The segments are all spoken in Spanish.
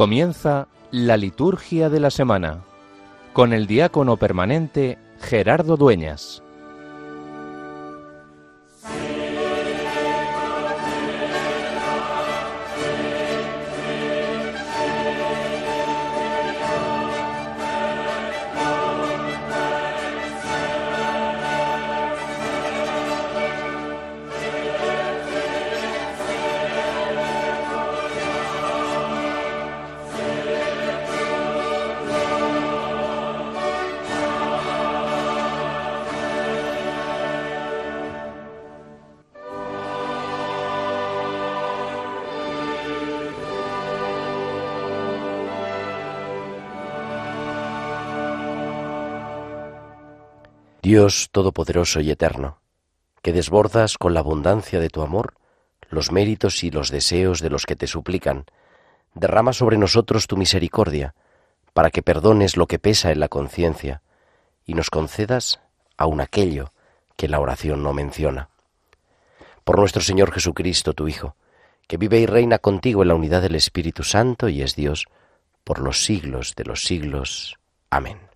Comienza la liturgia de la semana con el diácono permanente Gerardo Dueñas. Dios Todopoderoso y Eterno, que desbordas con la abundancia de tu amor los méritos y los deseos de los que te suplican, derrama sobre nosotros tu misericordia, para que perdones lo que pesa en la conciencia, y nos concedas aun aquello que la oración no menciona. Por nuestro Señor Jesucristo, tu Hijo, que vive y reina contigo en la unidad del Espíritu Santo y es Dios, por los siglos de los siglos. Amén.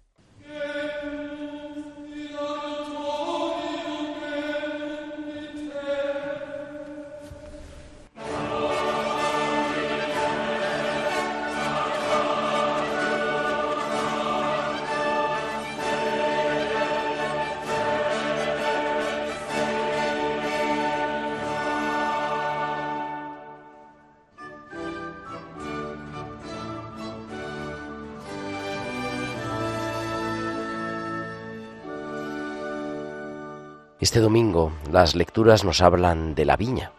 Este domingo las lecturas nos hablan de la viña,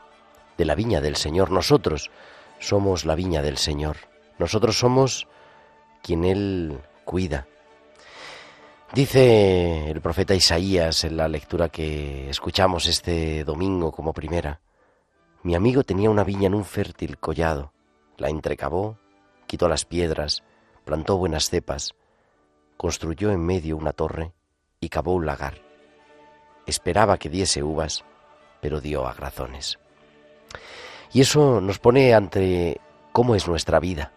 de la viña del Señor. Nosotros somos la viña del Señor. Nosotros somos quien Él cuida. Dice el profeta Isaías en la lectura que escuchamos este domingo como primera, mi amigo tenía una viña en un fértil collado, la entrecavó, quitó las piedras, plantó buenas cepas, construyó en medio una torre y cavó un lagar esperaba que diese uvas, pero dio agrazones. Y eso nos pone ante cómo es nuestra vida.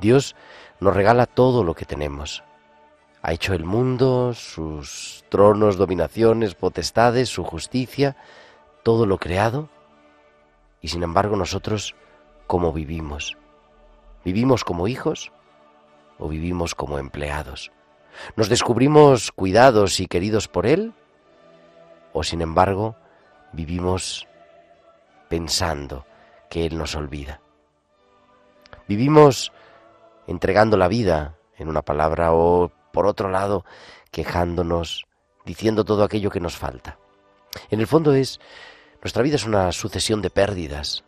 Dios nos regala todo lo que tenemos. Ha hecho el mundo, sus tronos, dominaciones, potestades, su justicia, todo lo creado. Y sin embargo nosotros, ¿cómo vivimos? ¿Vivimos como hijos o vivimos como empleados? ¿Nos descubrimos cuidados y queridos por Él o sin embargo vivimos pensando que Él nos olvida. Vivimos entregando la vida, en una palabra, o por otro lado, quejándonos, diciendo todo aquello que nos falta. En el fondo es, nuestra vida es una sucesión de pérdidas,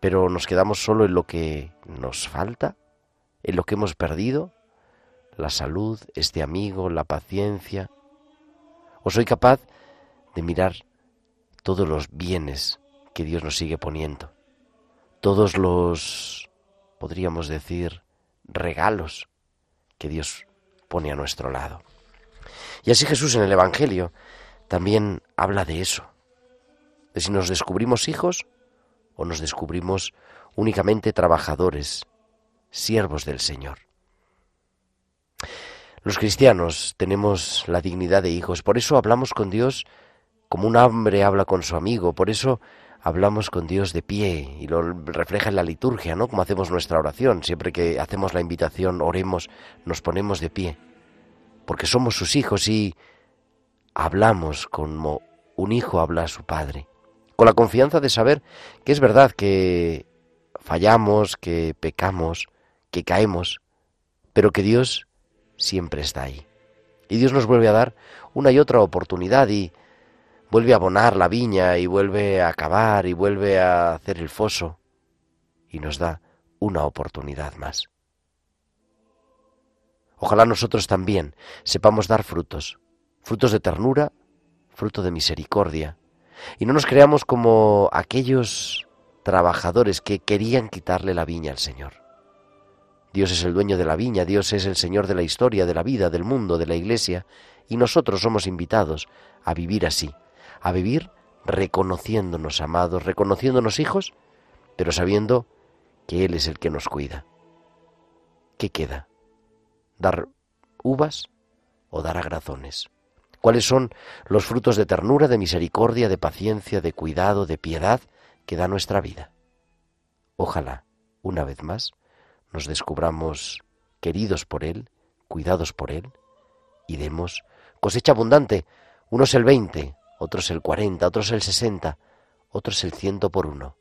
pero nos quedamos solo en lo que nos falta, en lo que hemos perdido, la salud, este amigo, la paciencia, ¿O soy capaz de mirar todos los bienes que Dios nos sigue poniendo? Todos los, podríamos decir, regalos que Dios pone a nuestro lado. Y así Jesús en el Evangelio también habla de eso, de si nos descubrimos hijos o nos descubrimos únicamente trabajadores, siervos del Señor. Los cristianos tenemos la dignidad de hijos, por eso hablamos con Dios como un hombre habla con su amigo, por eso hablamos con Dios de pie y lo refleja en la liturgia, ¿no? Como hacemos nuestra oración, siempre que hacemos la invitación, oremos, nos ponemos de pie, porque somos sus hijos y hablamos como un hijo habla a su padre, con la confianza de saber que es verdad que fallamos, que pecamos, que caemos, pero que Dios siempre está ahí. Y Dios nos vuelve a dar una y otra oportunidad y vuelve a abonar la viña y vuelve a cavar y vuelve a hacer el foso y nos da una oportunidad más. Ojalá nosotros también sepamos dar frutos, frutos de ternura, fruto de misericordia, y no nos creamos como aquellos trabajadores que querían quitarle la viña al Señor. Dios es el dueño de la viña, Dios es el Señor de la historia, de la vida, del mundo, de la iglesia, y nosotros somos invitados a vivir así, a vivir reconociéndonos amados, reconociéndonos hijos, pero sabiendo que Él es el que nos cuida. ¿Qué queda? ¿Dar uvas o dar agrazones? ¿Cuáles son los frutos de ternura, de misericordia, de paciencia, de cuidado, de piedad que da nuestra vida? Ojalá, una vez más, nos descubramos queridos por Él, cuidados por Él, y demos cosecha abundante, unos el veinte, otros el cuarenta, otros el sesenta, otros el ciento por uno,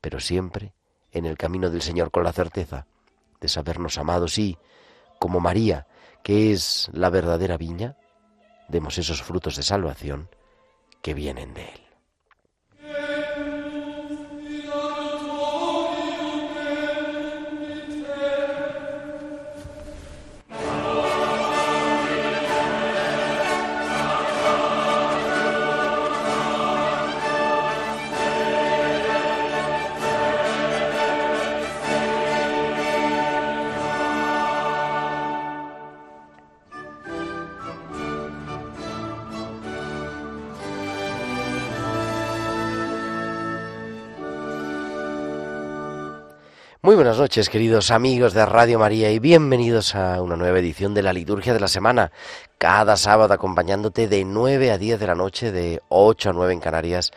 pero siempre en el camino del Señor con la certeza de sabernos amados y, como María, que es la verdadera viña, demos esos frutos de salvación que vienen de Él. Muy buenas noches, queridos amigos de Radio María, y bienvenidos a una nueva edición de la Liturgia de la Semana. Cada sábado acompañándote de 9 a 10 de la noche, de 8 a 9 en Canarias,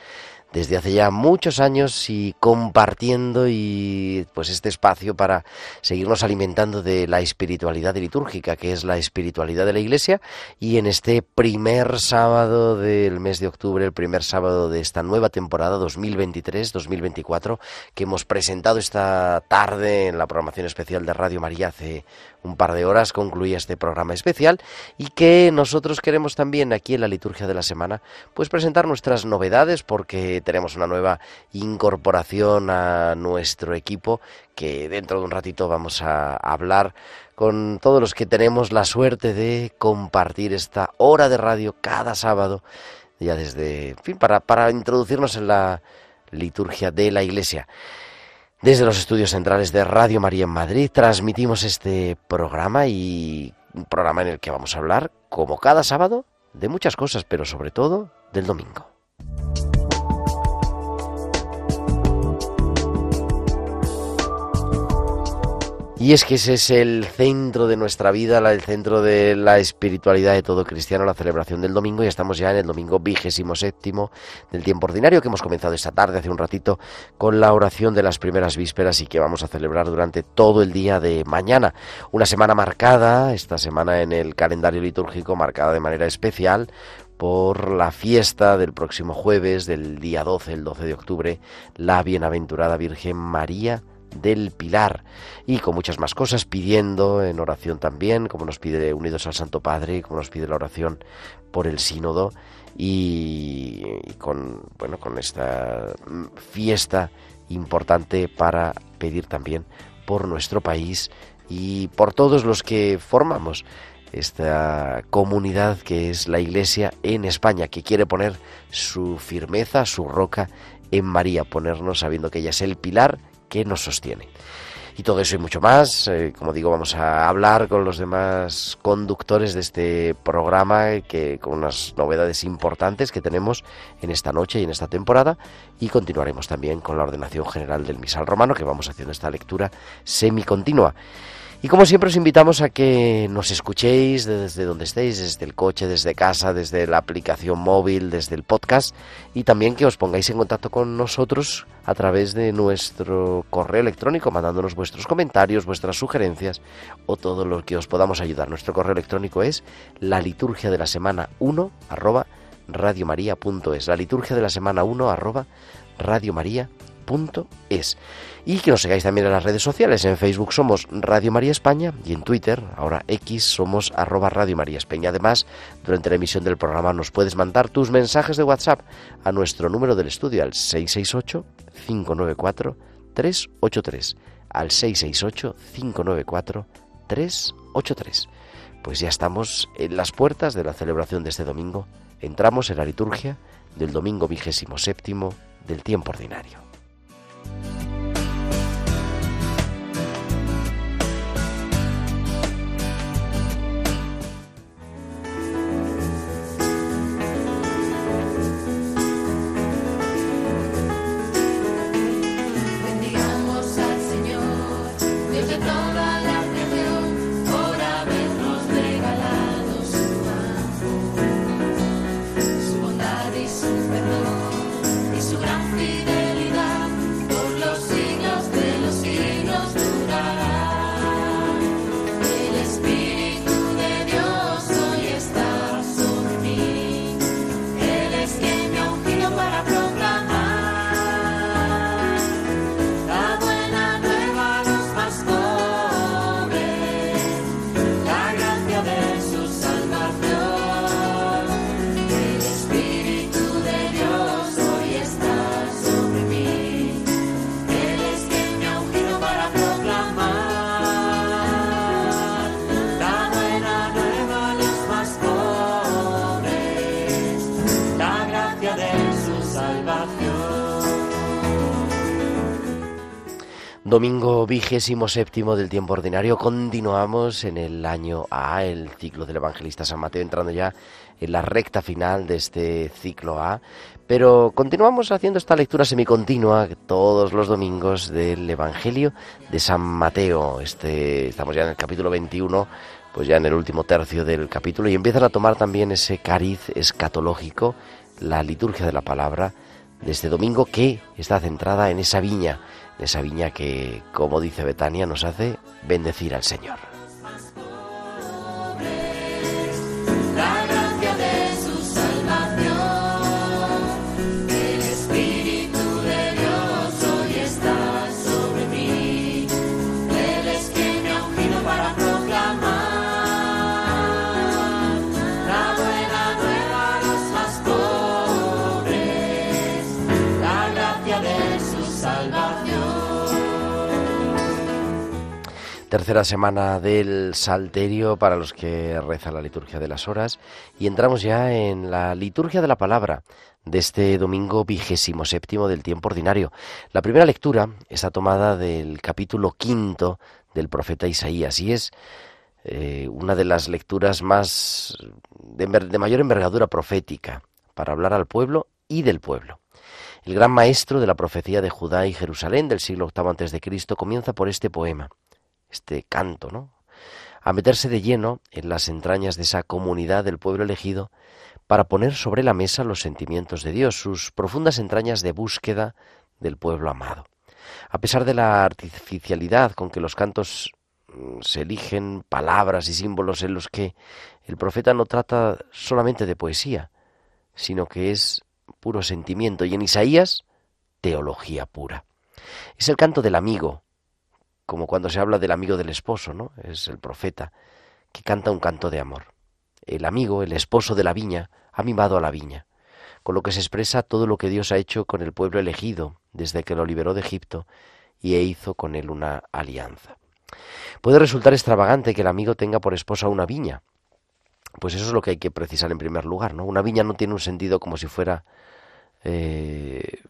desde hace ya muchos años y compartiendo y pues este espacio para seguirnos alimentando de la espiritualidad litúrgica, que es la espiritualidad de la Iglesia, y en este primer sábado del mes de octubre, el primer sábado de esta nueva temporada 2023-2024, que hemos presentado esta tarde en la programación especial de Radio María hace un par de horas concluía este programa especial y que nosotros queremos también aquí en la liturgia de la semana pues presentar nuestras novedades porque tenemos una nueva incorporación a nuestro equipo que dentro de un ratito vamos a hablar con todos los que tenemos la suerte de compartir esta hora de radio cada sábado ya desde en fin para para introducirnos en la liturgia de la iglesia desde los estudios centrales de Radio María en Madrid transmitimos este programa y un programa en el que vamos a hablar, como cada sábado, de muchas cosas, pero sobre todo del domingo. Y es que ese es el centro de nuestra vida, el centro de la espiritualidad de todo cristiano, la celebración del domingo. Y estamos ya en el domingo vigésimo séptimo del tiempo ordinario que hemos comenzado esta tarde, hace un ratito, con la oración de las primeras vísperas y que vamos a celebrar durante todo el día de mañana. Una semana marcada, esta semana en el calendario litúrgico, marcada de manera especial por la fiesta del próximo jueves, del día 12, el 12 de octubre, la bienaventurada Virgen María del Pilar. Y con muchas más cosas pidiendo en oración también, como nos pide Unidos al Santo Padre, como nos pide la oración por el sínodo y, con bueno con esta fiesta importante para pedir también por nuestro país y por todos los que formamos esta comunidad que es la Iglesia en España, que quiere poner su firmeza, su roca en María, ponernos sabiendo que ella es el pilar que nos sostiene. Y todo eso y mucho más, eh, como digo, vamos a hablar con los demás conductores de este programa, que con unas novedades importantes que tenemos en esta noche y en esta temporada, y continuaremos también con la ordenación general del misal romano, que vamos haciendo esta lectura semicontinua. Y como siempre os invitamos a que nos escuchéis desde donde estéis, desde el coche, desde casa, desde la aplicación móvil, desde el podcast y también que os pongáis en contacto con nosotros a través de nuestro correo electrónico, mandándonos vuestros comentarios, vuestras sugerencias o todo lo que os podamos ayudar. Nuestro correo electrónico es la liturgia de la semana 1 arroba radiomaria.es. La liturgia de la semana 1 arroba radiomaria.es y que nos sigáis también en las redes sociales. En Facebook somos Radio María España y en Twitter, ahora X, somos Radio María España. Además, durante la emisión del programa nos puedes mandar tus mensajes de WhatsApp a nuestro número del estudio al 668-594-383. Al 668-594-383. Pues ya estamos en las puertas de la celebración de este domingo. Entramos en la liturgia del domingo vigésimo séptimo del tiempo ordinario. Domingo vigésimo séptimo del tiempo ordinario. Continuamos en el año A, el ciclo del evangelista San Mateo, entrando ya en la recta final de este ciclo A. Pero continuamos haciendo esta lectura semicontinua todos los domingos del Evangelio de San Mateo. Este, estamos ya en el capítulo 21, pues ya en el último tercio del capítulo, y empiezan a tomar también ese cariz escatológico, la liturgia de la palabra de este domingo que está centrada en esa viña de esa viña que, como dice Betania, nos hace bendecir al Señor. Tercera semana del Salterio para los que rezan la liturgia de las horas y entramos ya en la liturgia de la palabra de este domingo vigésimo séptimo del tiempo ordinario. La primera lectura está tomada del capítulo quinto del profeta Isaías y es eh, una de las lecturas más de, mayor envergadura profética para hablar al pueblo y del pueblo. El gran maestro de la profecía de Judá y Jerusalén del siglo VIII Cristo comienza por este poema este canto, ¿no? A meterse de lleno en las entrañas de esa comunidad del pueblo elegido para poner sobre la mesa los sentimientos de Dios, sus profundas entrañas de búsqueda del pueblo amado. A pesar de la artificialidad con que los cantos mm, se eligen palabras y símbolos en los que el profeta no trata solamente de poesía, sino que es puro sentimiento y en Isaías teología pura. Es el canto del amigo, como cuando se habla del amigo del esposo, ¿no? Es el profeta que canta un canto de amor. El amigo, el esposo de la viña, ha mimado a la viña, con lo que se expresa todo lo que Dios ha hecho con el pueblo elegido desde que lo liberó de Egipto y e hizo con él una alianza. Puede resultar extravagante que el amigo tenga por esposa una viña. Pues eso es lo que hay que precisar en primer lugar, ¿no? Una viña no tiene un sentido como si fuera, eh,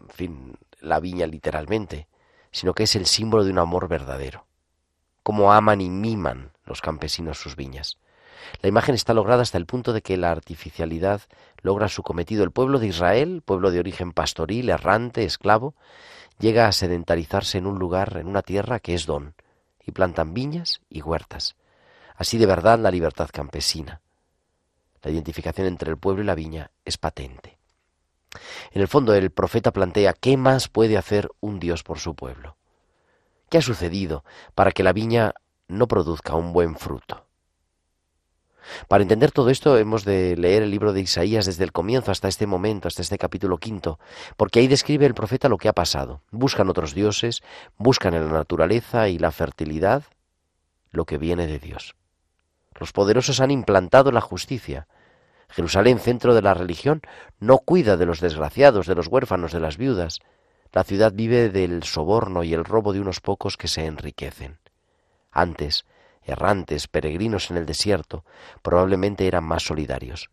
en fin, la viña literalmente, sino que es el símbolo de un amor verdadero. Cómo aman y miman los campesinos sus viñas. La imagen está lograda hasta el punto de que la artificialidad logra su cometido. El pueblo de Israel, pueblo de origen pastoril, errante, esclavo, llega a sedentarizarse en un lugar, en una tierra que es don, y plantan viñas y huertas. Así de verdad la libertad campesina. La identificación entre el pueblo y la viña es patente. En el fondo el profeta plantea qué más puede hacer un Dios por su pueblo. ¿Qué ha sucedido para que la viña no produzca un buen fruto? Para entender todo esto hemos de leer el libro de Isaías desde el comienzo hasta este momento, hasta este capítulo quinto, porque ahí describe el profeta lo que ha pasado. Buscan otros dioses, buscan en la naturaleza y la fertilidad lo que viene de Dios. Los poderosos han implantado la justicia, Jerusalén, centro de la religión, no cuida de los desgraciados, de los huérfanos, de las viudas. La ciudad vive del soborno y el robo de unos pocos que se enriquecen. Antes, errantes, peregrinos en el desierto, probablemente eran más solidarios.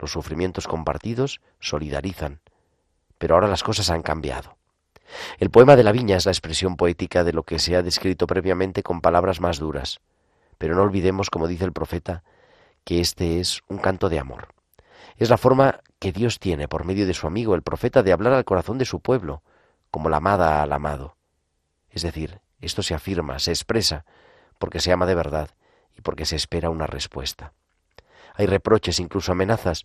Los sufrimientos compartidos solidarizan, pero ahora las cosas han cambiado. El poema de la viña es la expresión poética de lo que se ha descrito previamente con palabras más duras. Pero no olvidemos, como dice el profeta, que este es un canto de amor. Es la forma que Dios tiene por medio de su amigo el profeta de hablar al corazón de su pueblo, como la amada al amado. Es decir, esto se afirma, se expresa, porque se ama de verdad y porque se espera una respuesta. Hay reproches, incluso amenazas,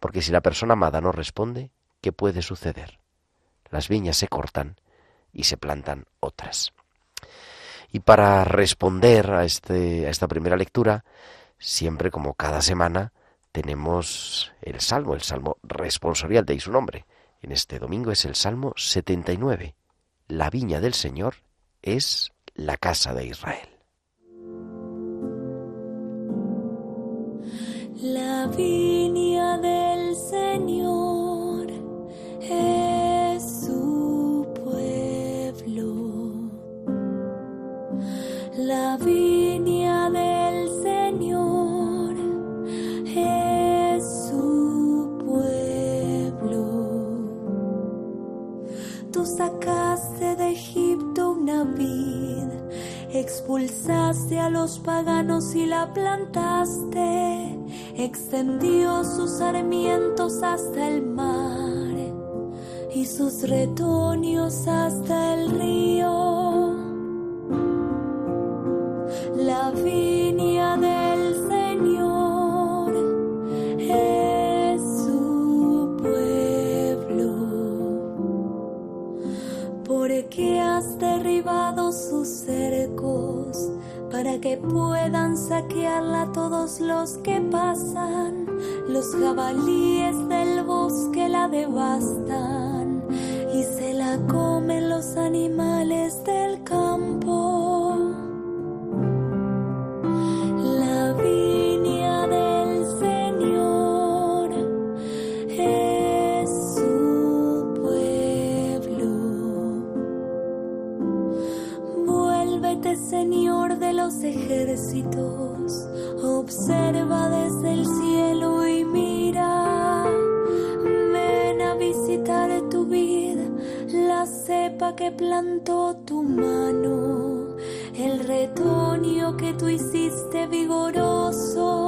porque si la persona amada no responde, ¿qué puede suceder? Las viñas se cortan y se plantan otras. Y para responder a, este, a esta primera lectura, siempre como cada semana tenemos el Salmo, el Salmo responsorial, de su nombre. En este domingo es el Salmo 79. La viña del Señor es la casa de Israel. Expulsaste a los paganos y la plantaste, extendió sus sarmientos hasta el mar y sus retoños hasta el río. Para que puedan saquearla todos los que pasan. Los jabalíes del bosque la devastan y se la comen los animales del campo. Ejércitos, observa desde el cielo y mira. Ven a visitar tu vida, la cepa que plantó tu mano, el retoño que tú hiciste vigoroso.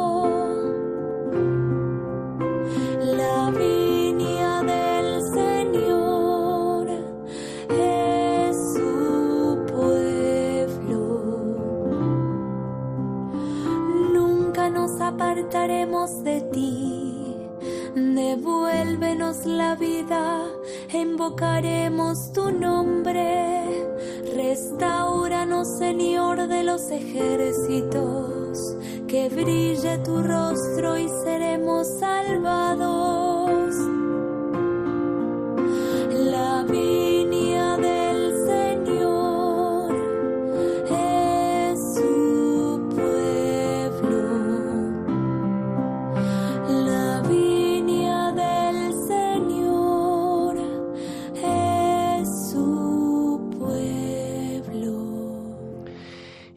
La vida, invocaremos tu nombre. Restauranos, Señor de los ejércitos, que brille tu rostro y seremos salvados.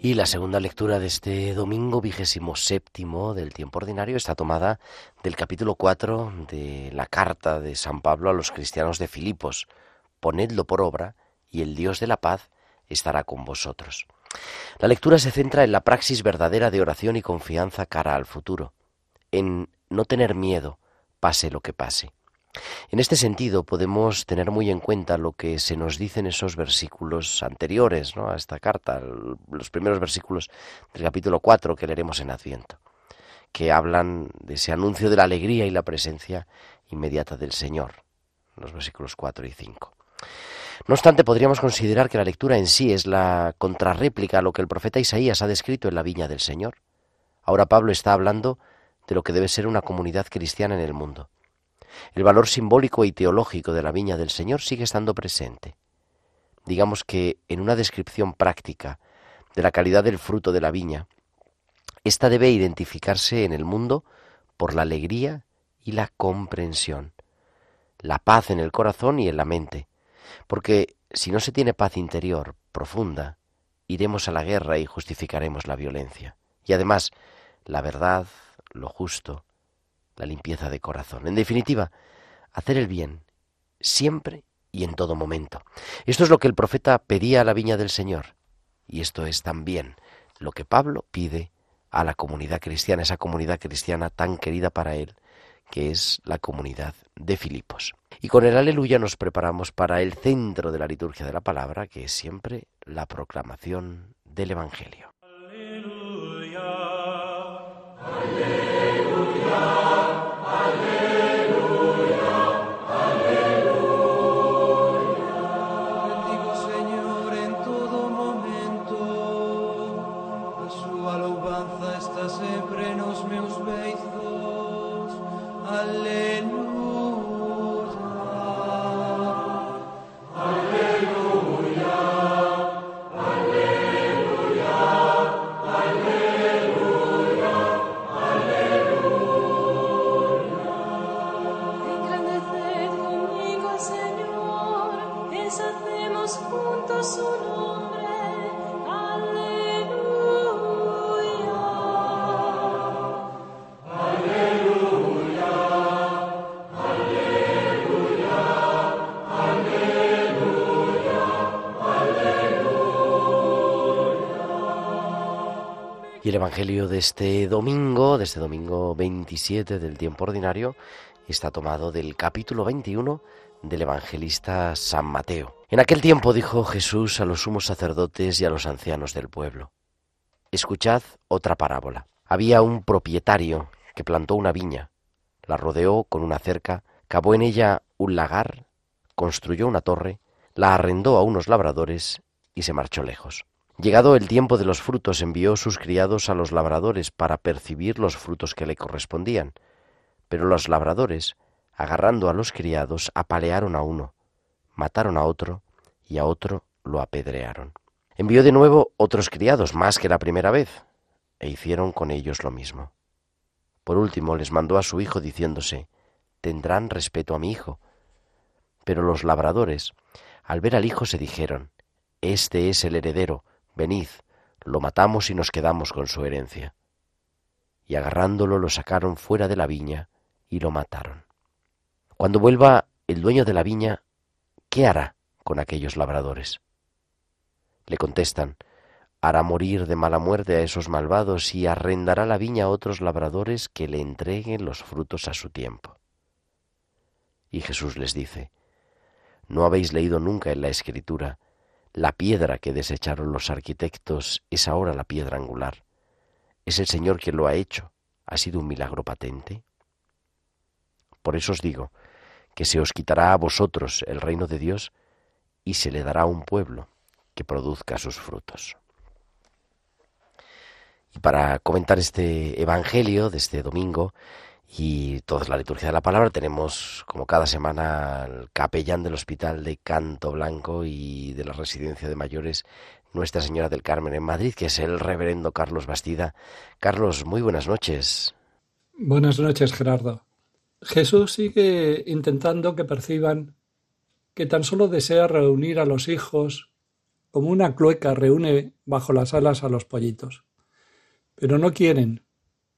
Y la segunda lectura de este domingo vigésimo séptimo del tiempo ordinario está tomada del capítulo 4 de la carta de San Pablo a los cristianos de Filipos. Ponedlo por obra y el Dios de la paz estará con vosotros. La lectura se centra en la praxis verdadera de oración y confianza cara al futuro, en no tener miedo, pase lo que pase. En este sentido, podemos tener muy en cuenta lo que se nos dice en esos versículos anteriores a esta carta, los primeros versículos del capítulo 4 que leeremos en Adviento, que hablan de ese anuncio de la alegría y la presencia inmediata del Señor, los versículos 4 y 5. No obstante, podríamos considerar que la lectura en sí es la contrarréplica a lo que el profeta Isaías ha descrito en la viña del Señor. Ahora Pablo está hablando de lo que debe ser una comunidad cristiana en el mundo. El valor simbólico y teológico de la viña del Señor sigue estando presente. Digamos que en una descripción práctica de la calidad del fruto de la viña, ésta debe identificarse en el mundo por la alegría y la comprensión, la paz en el corazón y en la mente, porque si no se tiene paz interior profunda, iremos a la guerra y justificaremos la violencia. Y además, la verdad, lo justo, la limpieza de corazón. En definitiva, hacer el bien siempre y en todo momento. Esto es lo que el profeta pedía a la viña del Señor. Y esto es también lo que Pablo pide a la comunidad cristiana, esa comunidad cristiana tan querida para él, que es la comunidad de Filipos. Y con el aleluya nos preparamos para el centro de la liturgia de la palabra, que es siempre la proclamación del Evangelio. Juntos su nombre. Aleluya. Aleluya. Aleluya. Aleluya. Aleluya. Y el Evangelio de este domingo, de este domingo 27 del tiempo ordinario, está tomado del capítulo 21 del evangelista San Mateo. En aquel tiempo dijo Jesús a los sumos sacerdotes y a los ancianos del pueblo, Escuchad otra parábola. Había un propietario que plantó una viña, la rodeó con una cerca, cavó en ella un lagar, construyó una torre, la arrendó a unos labradores y se marchó lejos. Llegado el tiempo de los frutos, envió sus criados a los labradores para percibir los frutos que le correspondían. Pero los labradores, agarrando a los criados, apalearon a uno, mataron a otro y a otro lo apedrearon. Envió de nuevo otros criados, más que la primera vez, e hicieron con ellos lo mismo. Por último les mandó a su hijo diciéndose, tendrán respeto a mi hijo. Pero los labradores, al ver al hijo, se dijeron, Este es el heredero, venid, lo matamos y nos quedamos con su herencia. Y agarrándolo lo sacaron fuera de la viña y lo mataron. Cuando vuelva el dueño de la viña, ¿qué hará con aquellos labradores? Le contestan, hará morir de mala muerte a esos malvados y arrendará la viña a otros labradores que le entreguen los frutos a su tiempo. Y Jesús les dice, ¿no habéis leído nunca en la Escritura, la piedra que desecharon los arquitectos es ahora la piedra angular? Es el Señor quien lo ha hecho. ¿Ha sido un milagro patente? Por eso os digo que se os quitará a vosotros el reino de Dios y se le dará un pueblo que produzca sus frutos. Y para comentar este Evangelio de este domingo y toda la liturgia de la palabra, tenemos como cada semana al capellán del Hospital de Canto Blanco y de la Residencia de Mayores, Nuestra Señora del Carmen en Madrid, que es el reverendo Carlos Bastida. Carlos, muy buenas noches. Buenas noches, Gerardo. Jesús sigue intentando que perciban que tan solo desea reunir a los hijos como una clueca reúne bajo las alas a los pollitos. Pero no quieren.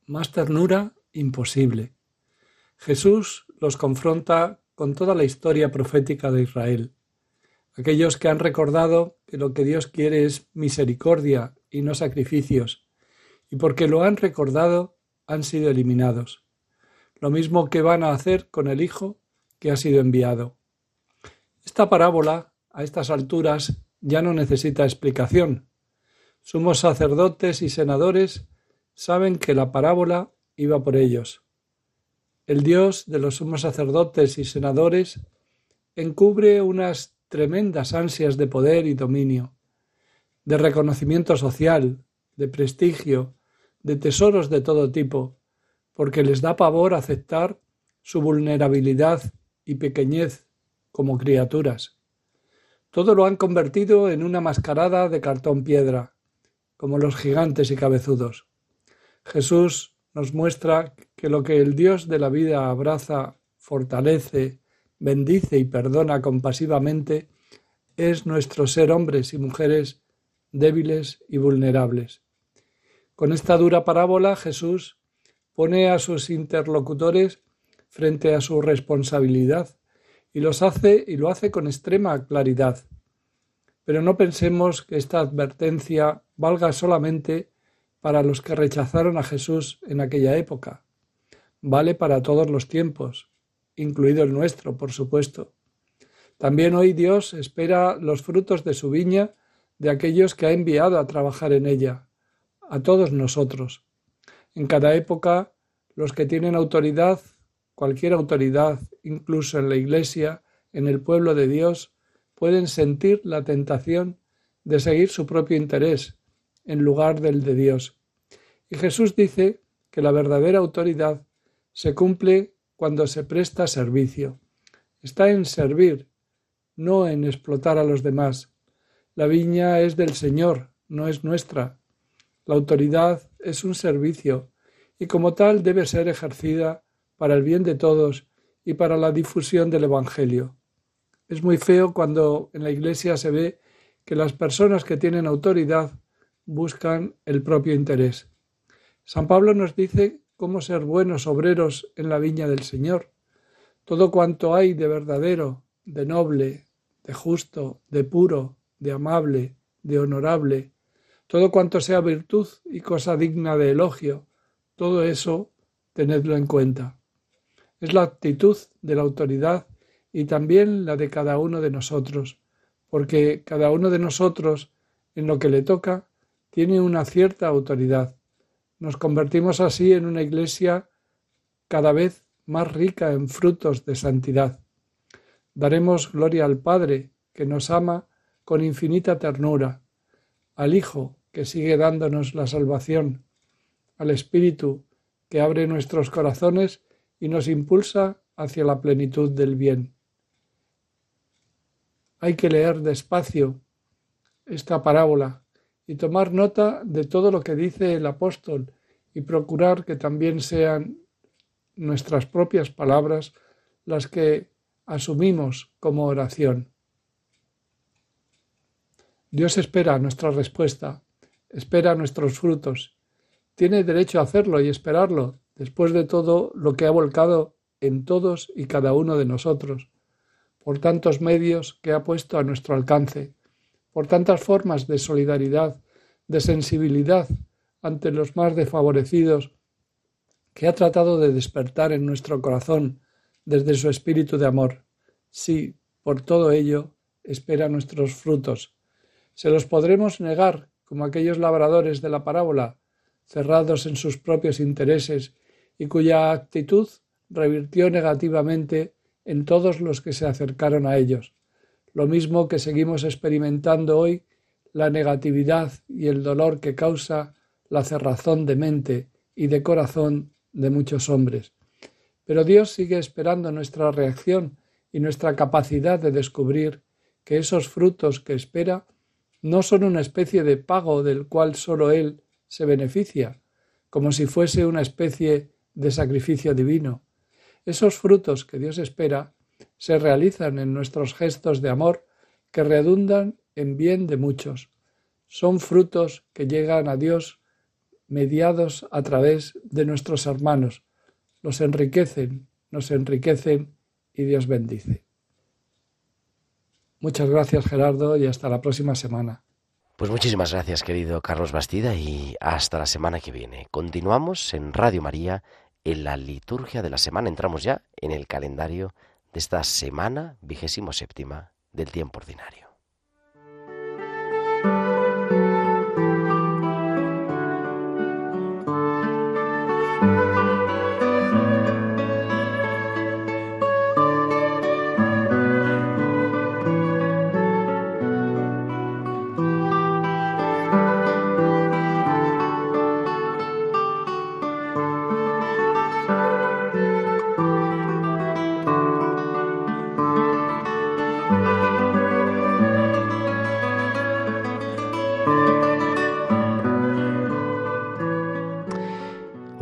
Más ternura, imposible. Jesús los confronta con toda la historia profética de Israel. Aquellos que han recordado que lo que Dios quiere es misericordia y no sacrificios, y porque lo han recordado han sido eliminados. Lo mismo que van a hacer con el Hijo que ha sido enviado. Esta parábola, a estas alturas, ya no necesita explicación. Sumos sacerdotes y senadores saben que la parábola iba por ellos. El Dios de los sumos sacerdotes y senadores encubre unas tremendas ansias de poder y dominio, de reconocimiento social, de prestigio, de tesoros de todo tipo, porque les da pavor aceptar su vulnerabilidad y pequeñez como criaturas. Todo lo han convertido en una mascarada de cartón piedra, como los gigantes y cabezudos. Jesús nos muestra que lo que el Dios de la vida abraza, fortalece, bendice y perdona compasivamente es nuestro ser hombres y mujeres débiles y vulnerables. Con esta dura parábola Jesús pone a sus interlocutores frente a su responsabilidad y los hace y lo hace con extrema claridad. Pero no pensemos que esta advertencia valga solamente para los que rechazaron a Jesús en aquella época. Vale para todos los tiempos, incluido el nuestro, por supuesto. También hoy Dios espera los frutos de su viña de aquellos que ha enviado a trabajar en ella, a todos nosotros. En cada época, los que tienen autoridad cualquier autoridad, incluso en la Iglesia, en el pueblo de Dios, pueden sentir la tentación de seguir su propio interés en lugar del de Dios. Y Jesús dice que la verdadera autoridad se cumple cuando se presta servicio. Está en servir, no en explotar a los demás. La viña es del Señor, no es nuestra. La autoridad es un servicio y como tal debe ser ejercida para el bien de todos y para la difusión del Evangelio. Es muy feo cuando en la Iglesia se ve que las personas que tienen autoridad buscan el propio interés. San Pablo nos dice cómo ser buenos obreros en la viña del Señor. Todo cuanto hay de verdadero, de noble, de justo, de puro, de amable, de honorable, Todo cuanto sea virtud y cosa digna de elogio, todo eso tenedlo en cuenta. Es la actitud de la autoridad y también la de cada uno de nosotros, porque cada uno de nosotros, en lo que le toca, tiene una cierta autoridad. Nos convertimos así en una iglesia cada vez más rica en frutos de santidad. Daremos gloria al Padre, que nos ama con infinita ternura, al Hijo, que sigue dándonos la salvación, al Espíritu, que abre nuestros corazones y nos impulsa hacia la plenitud del bien. Hay que leer despacio esta parábola y tomar nota de todo lo que dice el apóstol y procurar que también sean nuestras propias palabras las que asumimos como oración. Dios espera nuestra respuesta, espera nuestros frutos. Tiene derecho a hacerlo y esperarlo, después de todo lo que ha volcado en todos y cada uno de nosotros, por tantos medios que ha puesto a nuestro alcance, por tantas formas de solidaridad, de sensibilidad ante los más desfavorecidos, que ha tratado de despertar en nuestro corazón desde su espíritu de amor. Sí, por todo ello, espera nuestros frutos. Se los podremos negar, como aquellos labradores de la parábola, cerrados en sus propios intereses y cuya actitud revirtió negativamente en todos los que se acercaron a ellos, lo mismo que seguimos experimentando hoy la negatividad y el dolor que causa la cerrazón de mente y de corazón de muchos hombres. Pero Dios sigue esperando nuestra reacción y nuestra capacidad de descubrir que esos frutos que espera no son una especie de pago del cual sólo Él se beneficia, como si fuese una especie de sacrificio divino. Esos frutos que Dios espera se realizan en nuestros gestos de amor que redundan en bien de muchos. Son frutos que llegan a Dios mediados a través de nuestros hermanos. Los enriquecen, nos enriquecen y Dios bendice. Muchas gracias Gerardo y hasta la próxima semana. Pues muchísimas gracias querido Carlos Bastida y hasta la semana que viene. Continuamos en Radio María en la liturgia de la semana. Entramos ya en el calendario de esta semana vigésimo séptima del tiempo ordinario.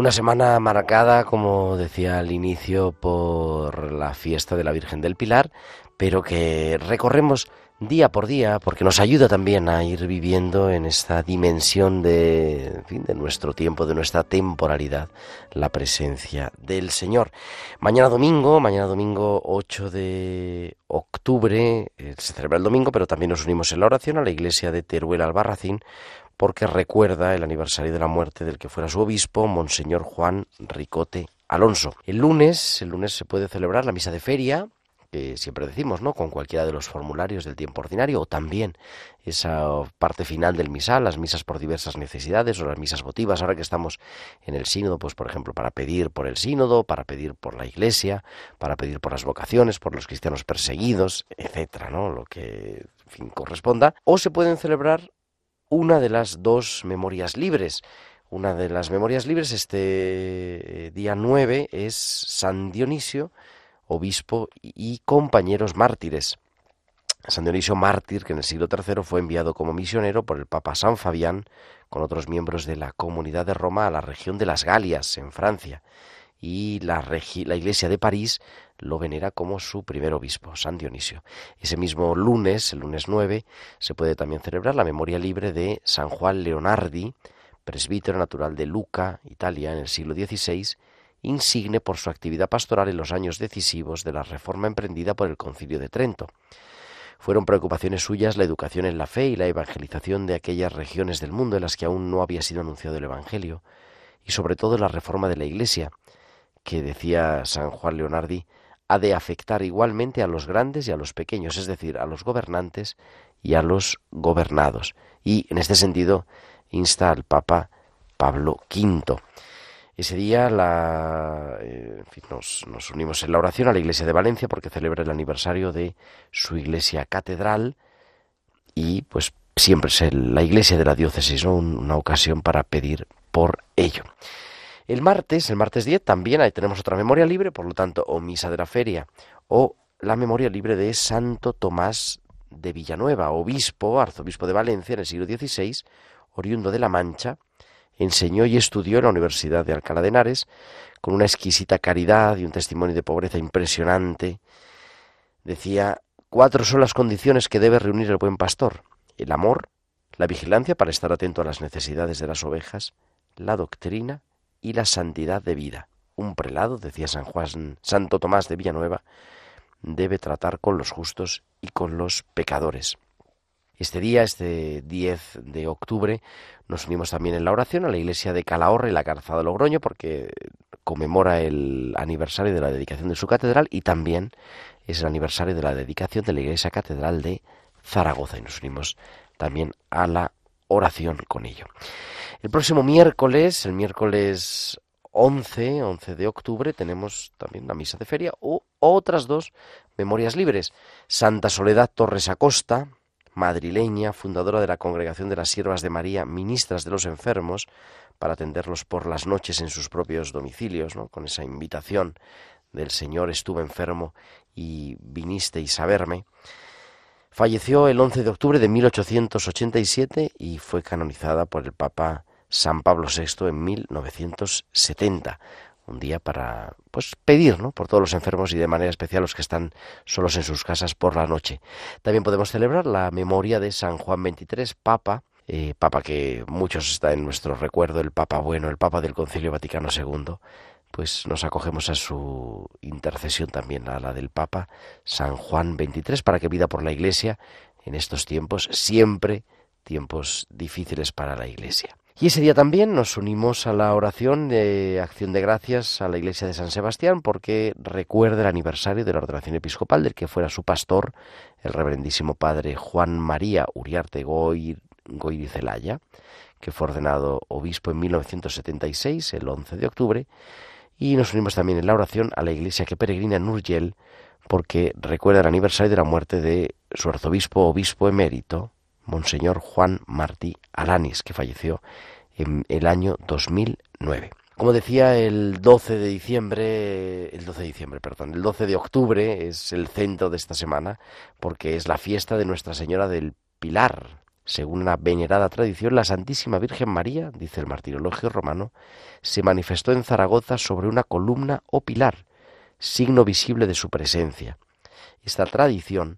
Una semana marcada, como decía al inicio, por la fiesta de la Virgen del Pilar, pero que recorremos día por día porque nos ayuda también a ir viviendo en esta dimensión de, de nuestro tiempo, de nuestra temporalidad, la presencia del Señor. Mañana domingo, mañana domingo 8 de octubre, eh, se celebra el domingo, pero también nos unimos en la oración a la iglesia de Teruel Albarracín porque recuerda el aniversario de la muerte del que fuera su obispo, Monseñor Juan Ricote Alonso. El lunes, el lunes se puede celebrar la misa de feria, que siempre decimos, ¿no? Con cualquiera de los formularios del tiempo ordinario, o también esa parte final del misal, las misas por diversas necesidades, o las misas votivas, ahora que estamos en el sínodo, pues por ejemplo, para pedir por el sínodo, para pedir por la iglesia, para pedir por las vocaciones, por los cristianos perseguidos, etcétera, ¿no? Lo que en fin, corresponda. O se pueden celebrar una de las dos memorias libres. Una de las memorias libres este eh, día 9 es San Dionisio, obispo y compañeros mártires. San Dionisio mártir, que en el siglo III fue enviado como misionero por el Papa San Fabián con otros miembros de la comunidad de Roma a la región de las Galias, en Francia y la, la, Iglesia de París lo venera como su primer obispo, San Dionisio. Ese mismo lunes, el lunes 9, se puede también celebrar la memoria libre de San Juan Leonardi, presbítero natural de Luca, Italia, en el siglo XVI, insigne por su actividad pastoral en los años decisivos de la reforma emprendida por el Concilio de Trento. Fueron preocupaciones suyas la educación en la fe y la evangelización de aquellas regiones del mundo en las que aún no había sido anunciado el Evangelio, y sobre todo la reforma de la Iglesia, que decía San Juan Leonardi, ha de afectar igualmente a los grandes y a los pequeños, es decir, a los gobernantes y a los gobernados. Y en este sentido insta al Papa Pablo V. Ese día la, eh, nos, unimos en la oración a la Iglesia de Valencia porque celebra el aniversario de su iglesia catedral y pues siempre es la iglesia de la diócesis, ¿no? una ocasión para pedir por ello. El martes, el martes 10, también ahí tenemos otra memoria libre, por lo tanto, o misa de la feria, o la memoria libre de Santo Tomás de Villanueva, obispo, arzobispo de Valencia en el siglo XVI, oriundo de La Mancha, enseñó y estudió en la Universidad de Alcalá de Henares, con una exquisita caridad y un testimonio de pobreza impresionante. Decía, cuatro son las condiciones que debe reunir el buen pastor. El amor, la vigilancia para estar atento a las necesidades de las ovejas, la doctrina y la santidad de vida. Un prelado, decía San Juan, Santo Tomás de Villanueva, debe tratar con los justos y con los pecadores. Este día, este 10 de octubre, nos unimos también en la oración a la iglesia de Calahorra y la Calzada de Logroño porque conmemora el aniversario de la dedicación de su catedral y también es el aniversario de la dedicación de la iglesia catedral de Zaragoza y nos unimos también a la oración con ello. El próximo miércoles, el miércoles 11, 11 de octubre, tenemos también la misa de feria o otras dos memorias libres. Santa Soledad Torres Acosta, madrileña, fundadora de la Congregación de las Siervas de María, ministras de los enfermos, para atenderlos por las noches en sus propios domicilios, ¿no? con esa invitación del Señor, estuve enfermo y vinisteis a verme. Falleció el 11 de octubre de 1887 y fue canonizada por el Papa San Pablo VI en 1970. Un día para pues pedir ¿no? por todos los enfermos y de manera especial los que están solos en sus casas por la noche. También podemos celebrar la memoria de San Juan XXIII, Papa, eh, Papa que muchos está en nuestro recuerdo, el Papa bueno, el Papa del Concilio Vaticano II, pues nos acogemos a su intercesión también, a la del Papa San Juan XXIII, para que vida por la Iglesia en estos tiempos, siempre tiempos difíciles para la Iglesia. Y ese día también nos unimos a la oración de acción de gracias a la iglesia de San Sebastián porque recuerda el aniversario de la ordenación episcopal del que fuera su pastor, el reverendísimo padre Juan María Uriarte Goy, Celaya, que fue ordenado obispo en 1976, el 11 de octubre. Y nos unimos también en la oración a la iglesia que peregrina en Urgel porque recuerda el aniversario de la muerte de su arzobispo obispo emérito, Monseñor Juan Martí Alanis, que falleció en el año 2009. Como decía, el 12 de diciembre, el 12 de diciembre, perdón, el 12 de octubre es el centro de esta semana porque es la fiesta de Nuestra Señora del Pilar. Según una venerada tradición, la Santísima Virgen María, dice el martirologio romano, se manifestó en Zaragoza sobre una columna o pilar, signo visible de su presencia. Esta tradición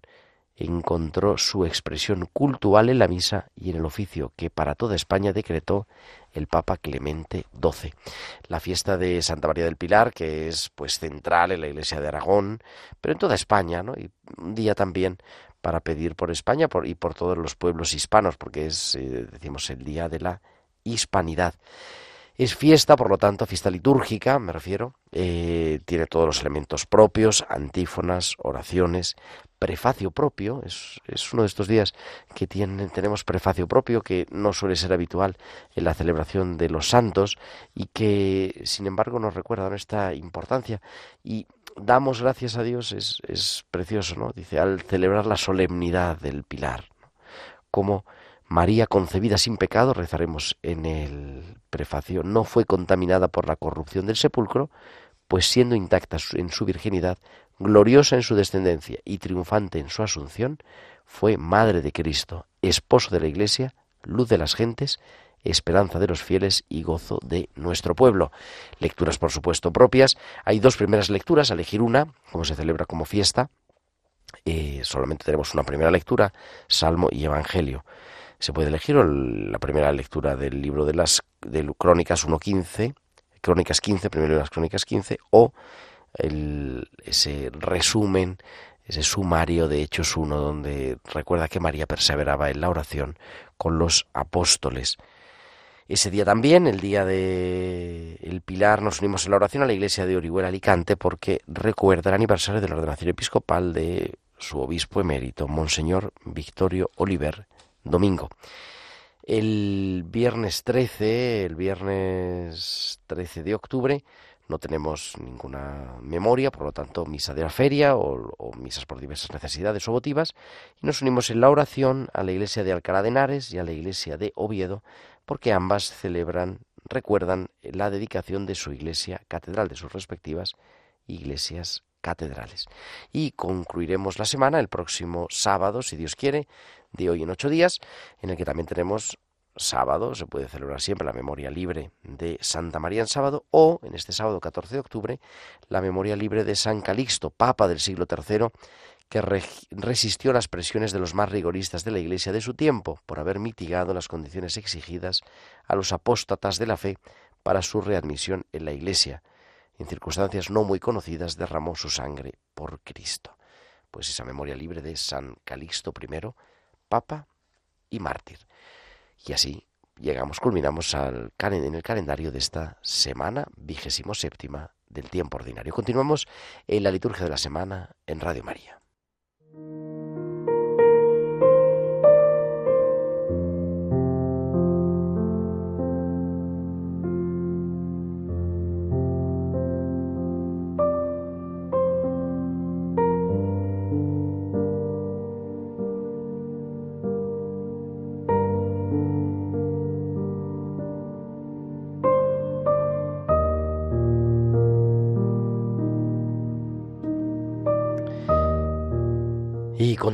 encontró su expresión cultural en la misa y en el oficio que para toda España decretó el Papa Clemente XII. La fiesta de Santa María del Pilar, que es pues central en la Iglesia de Aragón, pero en toda España, ¿no? Y un día también para pedir por España y por todos los pueblos hispanos, porque es, eh, decimos, el día de la hispanidad. Es fiesta, por lo tanto, fiesta litúrgica, me refiero, eh, tiene todos los elementos propios, antífonas, oraciones, prefacio propio, es, uno de estos días que tienen, tenemos prefacio propio, que no suele ser habitual en la celebración de los santos y que, sin embargo, nos recuerda nuestra importancia. Y damos gracias a Dios, es, es precioso, ¿no? Dice, al celebrar la solemnidad del Pilar, como María concebida sin pecado, rezaremos en el prefacio, no fue contaminada por la corrupción del sepulcro, pues siendo intacta en su virginidad, gloriosa en su descendencia y triunfante en su asunción, fue madre de Cristo, esposo de la Iglesia, luz de las gentes, esperanza de los fieles y gozo de nuestro pueblo. Lecturas, por supuesto, propias. Hay dos primeras lecturas, a elegir una, como se celebra como fiesta. Eh, solamente tenemos una primera lectura, Salmo y Evangelio. Se puede elegir la primera lectura del libro de las de Crónicas 1.15, Crónicas 15, primero de las Crónicas 15, o el, ese resumen ese sumario de Hechos 1 donde recuerda que María perseveraba en la oración con los apóstoles. Ese día también, el día de el Pilar, nos unimos en la oración a la iglesia de Orihuela Alicante porque recuerda el aniversario de la ordenación episcopal de su obispo emérito, Monseñor Victorio Oliver Domingo. El viernes 13, el viernes 13 de octubre, no tenemos ninguna memoria, por lo tanto, misa de la feria o, misas por diversas necesidades o votivas, y nos unimos en la oración a la iglesia de Alcalá de Henares y a la iglesia de Oviedo, porque ambas celebran, recuerdan la dedicación de su iglesia catedral, de sus respectivas iglesias catedrales. Y concluiremos la semana el próximo sábado, si Dios quiere, de hoy en ocho días, en el que también tenemos sábado, se puede celebrar siempre la memoria libre de Santa María en sábado, o en este sábado 14 de octubre, la memoria libre de San Calixto, Papa del siglo III, que resistió las presiones de los más rigoristas de la Iglesia de su tiempo por haber mitigado las condiciones exigidas a los apóstatas de la fe para su readmisión en la Iglesia. En circunstancias no muy conocidas derramó su sangre por Cristo. Pues esa memoria libre de San Calixto I, Papa y mártir. Y así llegamos, culminamos al, en el calendario de esta semana vigésimo séptima del tiempo ordinario. Continuamos en la liturgia de la semana en Radio María. thank you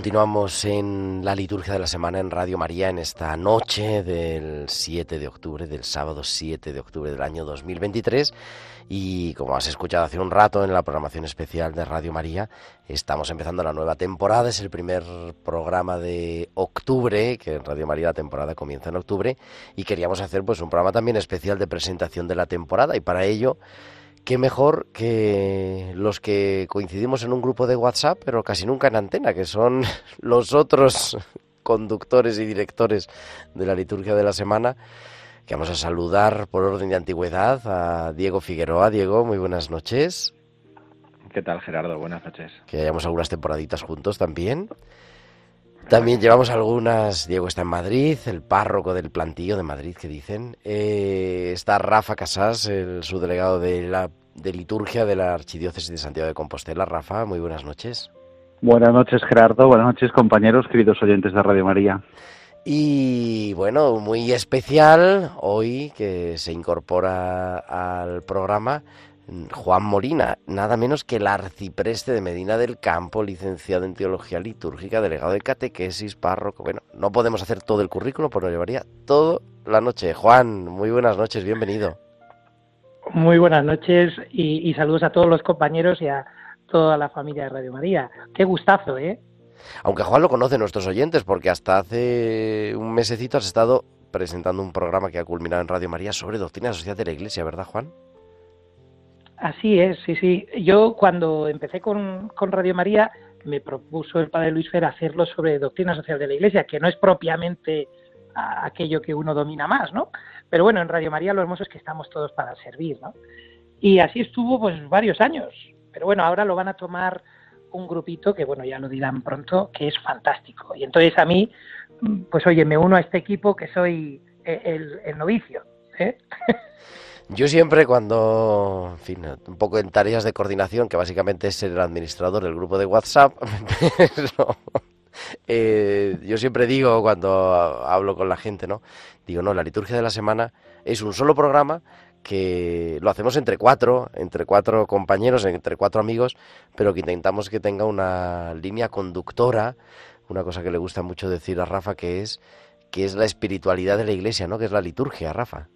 continuamos en la liturgia de la semana en Radio María en esta noche del 7 de octubre, del sábado 7 de octubre del año 2023. Y como has escuchado hace un rato en la programación especial de Radio María, estamos empezando la nueva temporada. Es el primer programa de octubre, que en Radio María la temporada comienza en octubre. Y queríamos hacer pues un programa también especial de presentación de la temporada. Y para ello qué mejor que los que coincidimos en un grupo de WhatsApp, pero casi nunca en antena, que son los otros conductores y directores de la liturgia de la semana, que vamos a saludar por orden de antigüedad a Diego Figueroa. Diego, muy buenas noches. ¿Qué tal, Gerardo? Buenas noches. Que hayamos algunas temporaditas juntos también. También llevamos algunas, Diego está en Madrid, el párroco del plantillo de Madrid que dicen. Eh, está Rafa Casas, el subdelegado de la de liturgia de la Archidiócesis de Santiago de Compostela. Rafa, muy buenas noches. Buenas noches, Gerardo. Buenas noches, compañeros, queridos oyentes de Radio María. Y bueno, muy especial hoy que se incorpora al programa Juan Molina, nada menos que el arcipreste de Medina del Campo, licenciado en Teología Litúrgica, delegado de Catequesis, párroco. Bueno, no podemos hacer todo el currículo, pero llevaría toda la noche. Juan, muy buenas noches, bienvenido. Muy buenas noches y, saludos a todos los compañeros y a toda la familia de Radio María. Qué gustazo, ¿eh? Aunque Juan lo conoce nuestros oyentes, porque hasta hace un mesecito has estado presentando un programa que ha culminado en Radio María sobre doctrina social de la Iglesia, ¿verdad, Juan? Así es, sí, sí. Yo cuando empecé con, Radio María me propuso el padre Luis Fer hacerlo sobre doctrina social de la Iglesia, que no es propiamente aquello que uno domina más, ¿no? Pero bueno, en Radio María lo hermoso es que estamos todos para servir, ¿no? Y así estuvo pues varios años. Pero bueno, ahora lo van a tomar un grupito que, bueno, ya lo dirán pronto, que es fantástico. Y entonces a mí, pues oye, me uno a este equipo que soy el, el novicio. ¿eh? Yo siempre cuando, en fin, un poco en tareas de coordinación, que básicamente es ser el administrador del grupo de WhatsApp, eh, yo siempre digo cuando hablo con la gente, ¿no? Digo, no, la liturgia de la semana es un solo programa que lo hacemos entre cuatro, entre cuatro compañeros, entre cuatro amigos, pero que intentamos que tenga una línea conductora, una cosa que le gusta mucho decir a Rafa, que es que es la espiritualidad de la iglesia, ¿no? Que es la liturgia, Rafa.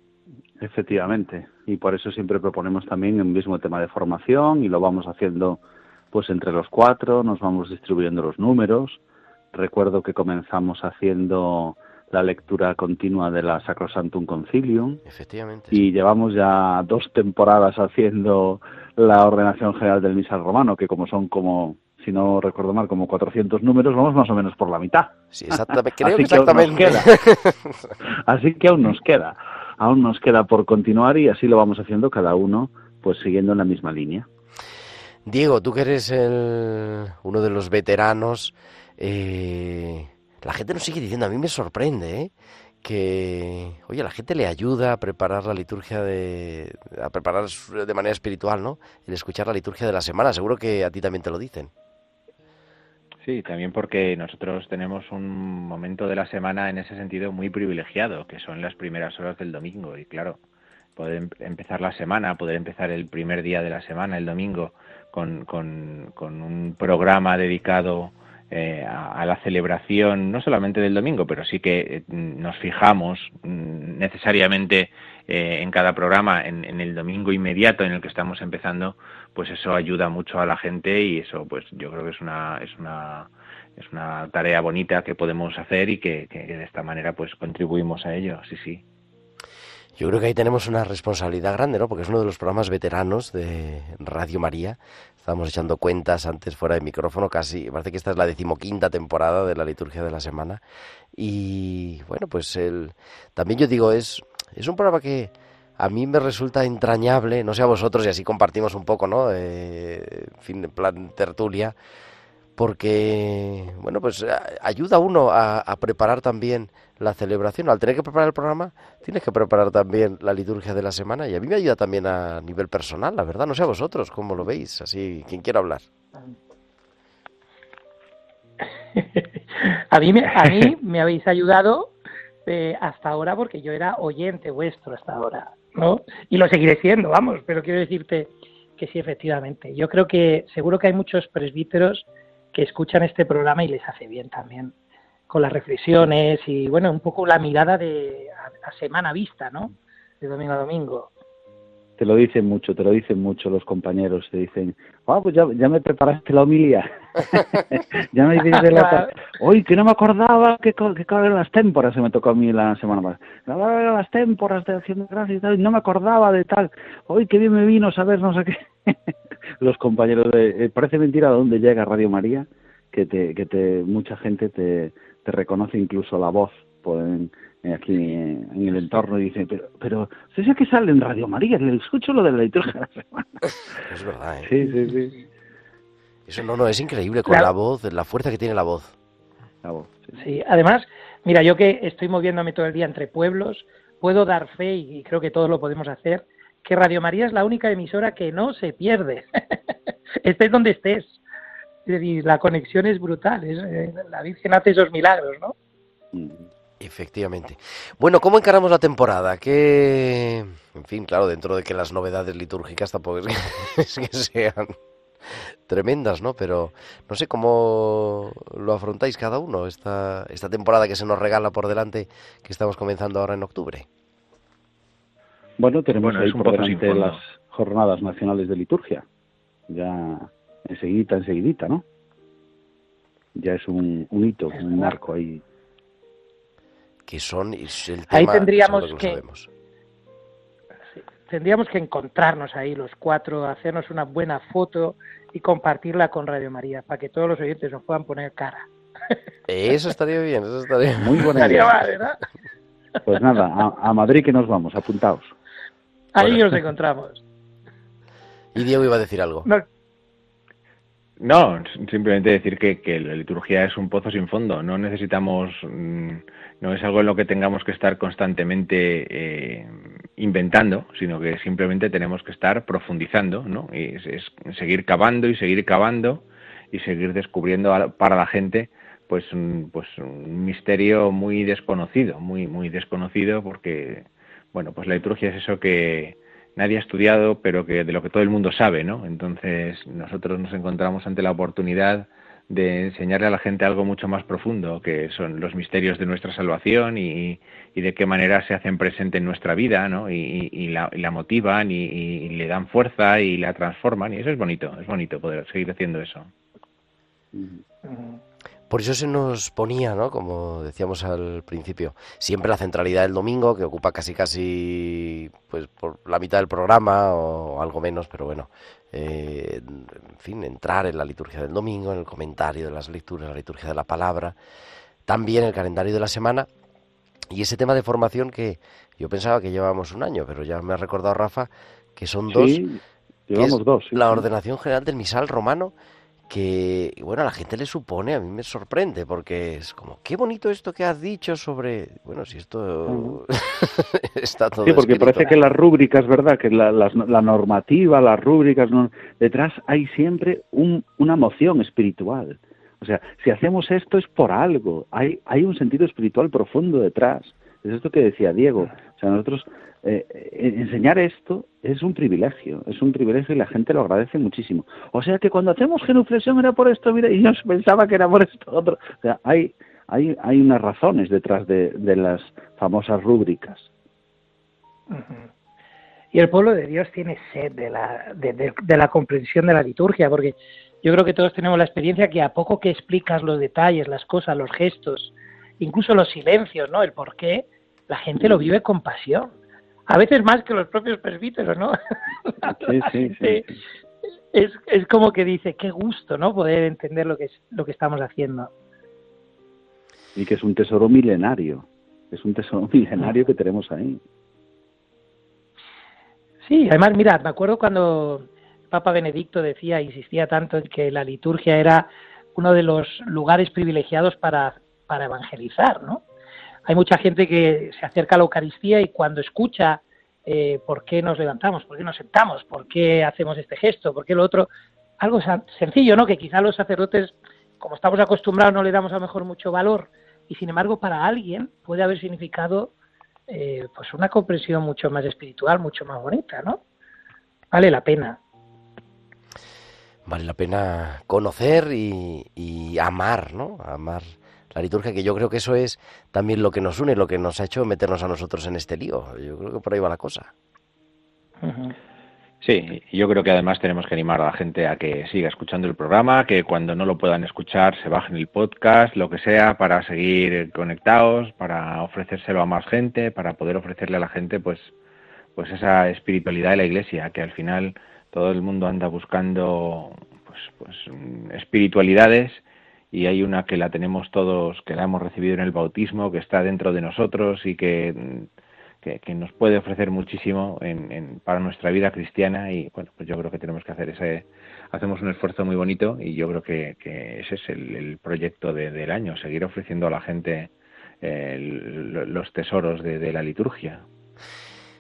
Efectivamente, y por eso siempre proponemos también un mismo tema de formación y lo vamos haciendo pues entre los cuatro, nos vamos distribuyendo los números. Recuerdo que comenzamos haciendo la lectura continua de la Sacrosantum Concilium. Efectivamente. Y llevamos ya dos temporadas haciendo la ordenación general del misal romano, que como son como si no recuerdo mal, como 400 números, vamos más o menos por la mitad. Sí, exactamente. Creo Así que aún nos queda. Así que aún nos queda, aún nos queda por continuar y así lo vamos haciendo cada uno, pues siguiendo en la misma línea. Diego, tú que eres el, uno de los veteranos, eh, la gente nos sigue diciendo, a mí me sorprende, ¿eh? que, oye, la gente le ayuda a preparar la liturgia de, a preparar de manera espiritual, ¿no? El escuchar la liturgia de la semana, seguro que a ti también te lo dicen. Sí, también porque nosotros tenemos un momento de la semana en ese sentido muy privilegiado, que son las primeras horas del domingo. Y claro, poder em- empezar la semana, poder empezar el primer día de la semana, el domingo, con, con, con un programa dedicado eh, a, a la celebración, no solamente del domingo, pero sí que eh, nos fijamos mm, necesariamente eh, en cada programa en, el domingo inmediato en el que estamos empezando, pues eso ayuda mucho a la gente y eso pues yo creo que es una es una es una tarea bonita que podemos hacer y que, que de esta manera pues contribuimos a ello. Sí sí Yo creo que ahí tenemos una responsabilidad grande, ¿no? Porque es uno de los programas veteranos de Radio María. Estábamos echando cuentas antes fuera de micrófono, casi, parece que esta es la decimoquinta temporada de la liturgia de la semana. Y bueno, pues el, también yo digo, es, es un programa que a mí me resulta entrañable, no sé a vosotros, y así compartimos un poco, ¿no? Eh, en fin, plan tertulia, porque, bueno, pues a- ayuda uno a, a preparar también la celebración. Al tener que preparar el programa, tienes que preparar también la liturgia de la semana, y a mí me ayuda también a nivel personal, la verdad. No sé a vosotros cómo lo veis, así, quien quiera hablar. a, mí me, a mí me habéis ayudado eh, hasta ahora porque yo era oyente vuestro hasta ahora, ¿no? Y lo seguiré siendo, vamos, pero quiero decirte que sí, efectivamente. Yo creo que seguro que hay muchos presbíteros que escuchan este programa y les hace bien también, con las reflexiones y, bueno, un poco la mirada de a, a semana vista, ¿no? De domingo a domingo. Te lo dicen mucho, te lo dicen mucho los compañeros, te dicen, ah, pues ya, ya me preparaste la homilía. ya me hiciste la... Hoy que no me acordaba que, que eran las témporas, se me tocó a mí la semana pasada. Las témporas de acción de gracias y tal, y no me acordaba de tal. Hoy qué bien me vino saber no sé qué. los compañeros de... eh, parece mentira a dónde llega Radio María, que te, que te mucha gente te, te reconoce incluso la voz. Pueden, aquí en, el entorno y dice, pero, pero, ¿usted sabe que sale en Radio María? Le escucho lo de la liturgia de la semana. Es verdad, ¿eh? Sí, sí, sí. Eso no, no, es increíble con la voz, la fuerza que tiene la voz. La voz, sí. Sí, además, mira, yo que estoy moviéndome todo el día entre pueblos, puedo dar fe, y creo que todos lo podemos hacer, que Radio María es la única emisora que no se pierde. estés donde estés. La conexión es brutal. es, eh, la Virgen hace esos milagros, ¿no? Mm. Efectivamente. Bueno, ¿cómo encaramos la temporada? Que, en fin, claro, dentro de que las novedades litúrgicas tampoco es que, es que sean tremendas, ¿no? Pero no sé cómo lo afrontáis cada uno esta, esta temporada que se nos regala por delante, que estamos comenzando ahora en octubre. Bueno, tenemos Bueno, ahí por delante las jornadas nacionales de liturgia. Ya enseguidita, enseguidita, ¿no? Ya es un, un hito, un marco ahí. Que son es el tema, Ahí tendríamos que- sabemos. Tendríamos que encontrarnos ahí los cuatro, hacernos una buena foto y compartirla con Radio María, para que todos los oyentes nos puedan poner cara. Eso estaría bien, eso estaría Muy buena Estaría idea. mal, ¿verdad? Pues nada, a, a Madrid que nos vamos, apuntaos. Ahí Bueno. nos encontramos. Y Diego iba a decir algo. No, No, simplemente decir que, que la liturgia es un pozo sin fondo. No necesitamos, mm, no es algo en lo que tengamos que estar constantemente eh, inventando, sino que simplemente tenemos que estar profundizando, ¿no? Y es, seguir cavando y seguir cavando y seguir descubriendo para la gente pues un, pues un misterio muy desconocido, muy muy desconocido porque bueno, pues la liturgia es eso que nadie ha estudiado, pero que de lo que todo el mundo sabe, ¿no? Entonces nosotros nos encontramos ante la oportunidad de enseñarle a la gente algo mucho más profundo, que son los misterios de nuestra salvación y, y de qué manera se hacen presente en nuestra vida, ¿no? Y, y la, y la motivan y, y le dan fuerza y la transforman y eso es bonito, es bonito poder seguir haciendo eso. Mm. Por eso se nos ponía, ¿no? Como decíamos al principio, siempre la centralidad del domingo, que ocupa casi casi pues por la mitad del programa o algo menos, pero bueno, eh, en fin, entrar en la liturgia del domingo, en el comentario de las lecturas, la liturgia de la palabra, también el calendario de la semana y ese tema de formación que yo pensaba que llevábamos un año, pero ya me ha recordado Rafa que son dos. Sí, llevamos dos. sí, la ordenación general del misal romano que, bueno, a la gente le supone, a mí me sorprende, porque es como, qué bonito esto que has dicho sobre, bueno, si esto está todo Sí, porque escrito. parece que las rúbricas, ¿verdad? Que la, las- la normativa, las rúbricas, no- detrás hay siempre un- una moción espiritual. O sea, si hacemos esto es por algo, hay, hay un sentido espiritual profundo detrás. Es esto que decía Diego. O sea, nosotros eh, eh, enseñar esto es un privilegio, es un privilegio y la gente lo agradece muchísimo. O sea que cuando hacemos genuflexión era por esto, mira, y yo pensaba que era por esto otro. O sea, hay, hay, hay unas razones detrás de, de las famosas rúbricas. Y el pueblo de Dios tiene sed de la, de, de- de la comprensión de la liturgia, porque yo creo que todos tenemos la experiencia que a poco que explicas los detalles, las cosas, los gestos, incluso los silencios, ¿no? El por qué, la gente lo vive con pasión. A veces más que los propios presbíteros, ¿no? Sí, sí, sí. Es, es como que dice, qué gusto, ¿no? Poder entender lo que, es, lo que estamos haciendo. y que es un tesoro milenario. Es un tesoro milenario que tenemos ahí. Sí, además, mira, me acuerdo cuando Papa Benedicto decía, insistía tanto en que la liturgia era uno de los lugares privilegiados para, para evangelizar, ¿no? Hay mucha gente que se acerca a la Eucaristía y cuando escucha eh, por qué nos levantamos, por qué nos sentamos, por qué hacemos este gesto, por qué lo otro, algo sencillo, ¿no? Que quizá los sacerdotes, como estamos acostumbrados, no le damos a lo mejor mucho valor y sin embargo para alguien puede haber significado eh, pues una comprensión mucho más espiritual, mucho más bonita, ¿no? Vale la pena. Vale la pena conocer y, y amar, ¿no? Amar la liturgia, que yo creo que eso es también lo que nos une, lo que nos ha hecho meternos a nosotros en este lío. Yo creo que por ahí va la cosa. Sí, y yo creo que además tenemos que animar a la gente a que siga escuchando el programa, que cuando no lo puedan escuchar se bajen el podcast, lo que sea, para seguir conectados, para ofrecérselo a más gente, para poder ofrecerle a la gente pues, pues esa espiritualidad de la iglesia, que al final todo el mundo anda buscando pues, pues espiritualidades y hay una que la tenemos todos, que la hemos recibido en el bautismo, que está dentro de nosotros y que que, que nos puede ofrecer muchísimo en, en- para nuestra vida cristiana. Y bueno pues yo creo que tenemos que hacer ese hacemos un esfuerzo muy bonito y yo creo que, que ese es el, el proyecto de- del año seguir ofreciendo a la gente eh, los tesoros de, de la liturgia.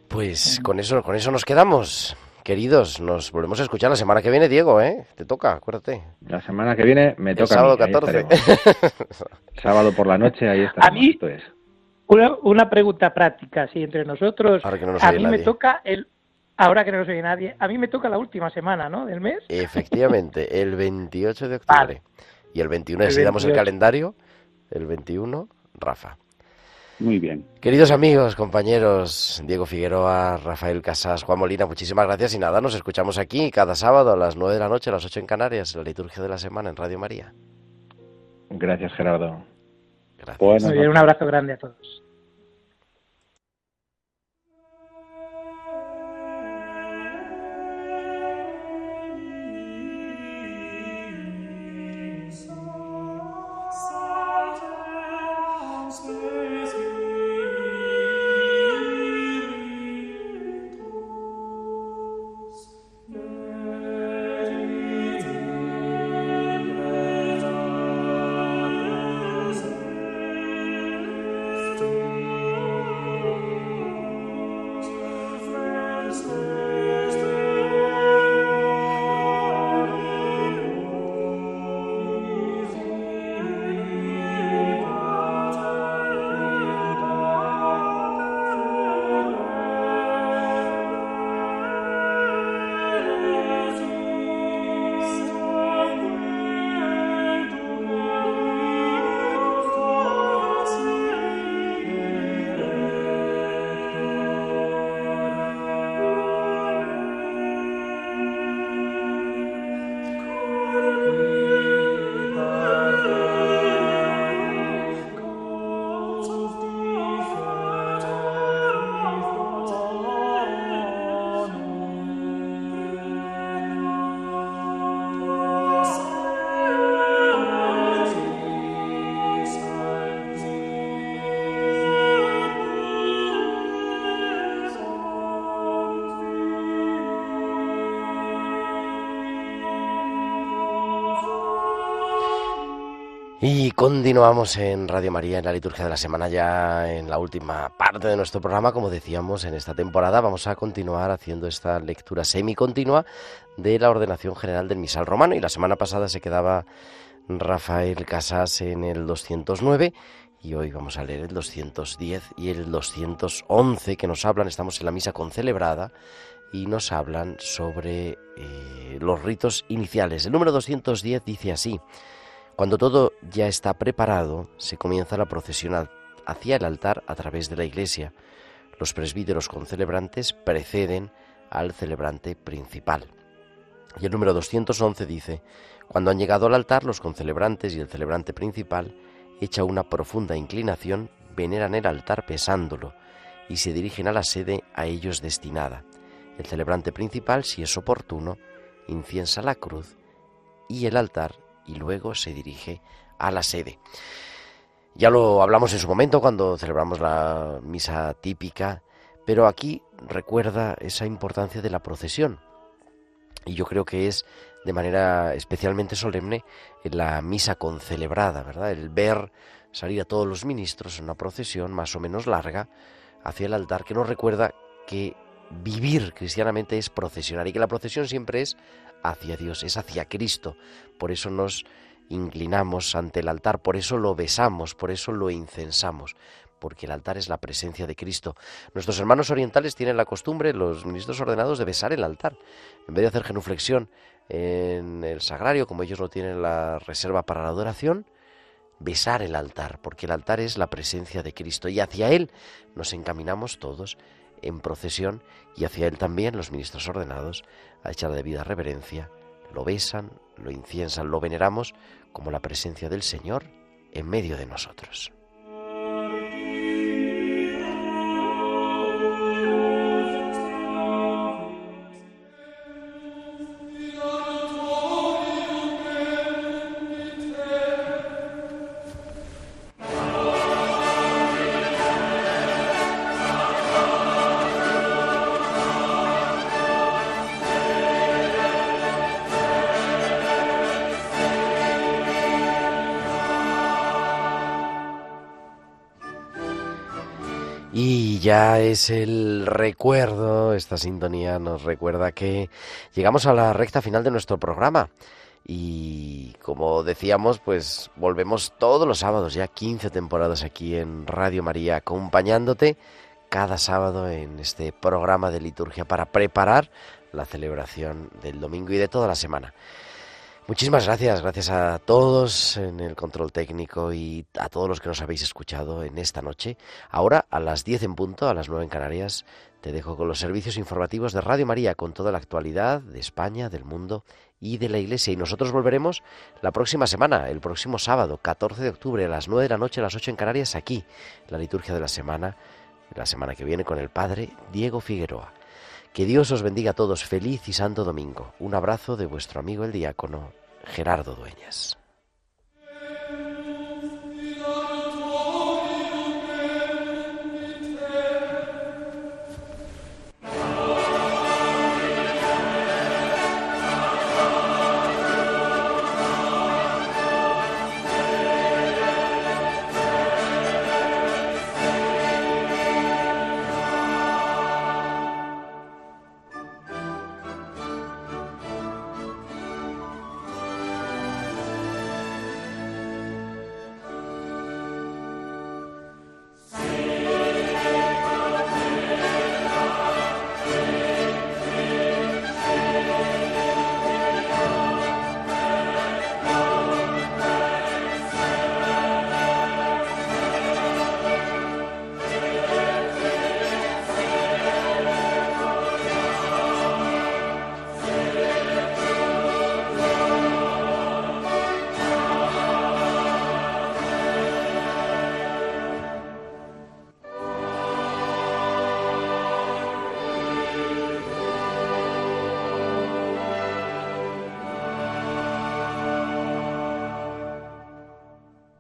Pues con eso, con eso nos quedamos. Queridos, nos volvemos a escuchar la semana que viene, Diego, ¿eh? Te toca, acuérdate. la semana que viene me El toca sábado a mí, ahí 14. estaremos. sábado por la noche ahí estaremos mí- esto es. Una, una pregunta práctica, sí, entre nosotros. Ahora que no nos a oye mí me toca el. Ahora que no nos oye nadie, a mí me toca la última semana, ¿no? Del mes. Efectivamente, el 28 de octubre. Vale. Y el 21, El si damos el 28. calendario, el 21, Rafa. Muy bien. Queridos amigos, compañeros, Diego Figueroa, Rafael Casas, Juan Molina, muchísimas gracias y nada, nos escuchamos aquí cada sábado a las 9 de la noche, a las 8 en Canarias, en la liturgia de la semana en Radio María. gracias Gerardo Gracias. Bueno, un abrazo grande a todos. Continuamos en Radio María en la liturgia de la semana ya en la última parte de nuestro programa, como decíamos en esta temporada, vamos a continuar haciendo esta lectura semicontinua de la ordenación general del misal romano. Y la semana pasada se quedaba Rafael Casas en el 209 y hoy vamos a leer el 210 y el 211 que nos hablan, estamos en la misa concelebrada y nos hablan sobre eh, los ritos iniciales. El número 210 dice así, cuando todo ya está preparado, se comienza la procesión hacia el altar a través de la iglesia. Los presbíteros concelebrantes preceden al celebrante principal. Y el número 211 dice, cuando han llegado al altar, los concelebrantes y el celebrante principal, hecha una profunda inclinación, veneran el altar pesándolo y se dirigen a la sede a ellos destinada. El celebrante principal, si es oportuno, inciensa la cruz y el altar y luego se dirige a la sede. Ya lo hablamos en su momento cuando celebramos la misa típica, pero aquí recuerda esa importancia de la procesión. Y yo creo que es de manera especialmente solemne la misa concelebrada, ¿verdad? El ver salir a todos los ministros en una procesión más o menos larga hacia el altar que nos recuerda que vivir cristianamente es procesionar y que la procesión siempre es hacia Dios, es hacia Cristo. Por eso nos inclinamos ante el altar, por eso lo besamos, por eso lo incensamos, porque el altar es la presencia de Cristo. Nuestros hermanos orientales tienen la costumbre, los ministros ordenados, de besar el altar. En vez de hacer genuflexión en el sagrario, como ellos no tienen la reserva para la adoración, besar el altar, porque el altar es la presencia de Cristo y hacia Él nos encaminamos todos en procesión y hacia Él también los ministros ordenados a echar de debida reverencia, lo besan, lo inciensan, lo veneramos como la presencia del Señor en medio de nosotros. Ya es el recuerdo, esta sintonía nos recuerda que llegamos a la recta final de nuestro programa. Y como decíamos, pues volvemos todos los sábados, ya 15 temporadas aquí en Radio María, acompañándote cada sábado en este programa de liturgia para preparar la celebración del domingo y de toda la semana. Muchísimas gracias, gracias a todos en el control técnico y a todos los que nos habéis escuchado en esta noche. Ahora, a las 10 en punto, a las 9 en Canarias, te dejo con los servicios informativos de Radio María, con toda la actualidad de España, del mundo y de la Iglesia. Y nosotros volveremos la próxima semana, el próximo sábado, 14 de octubre, a las 9 de la noche, a las 8 en Canarias, aquí, la liturgia de la semana, la semana que viene con el Padre Diego Figueroa. Que Dios os bendiga a todos. Feliz y santo domingo. Un abrazo de vuestro amigo el diácono Gerardo Dueñas.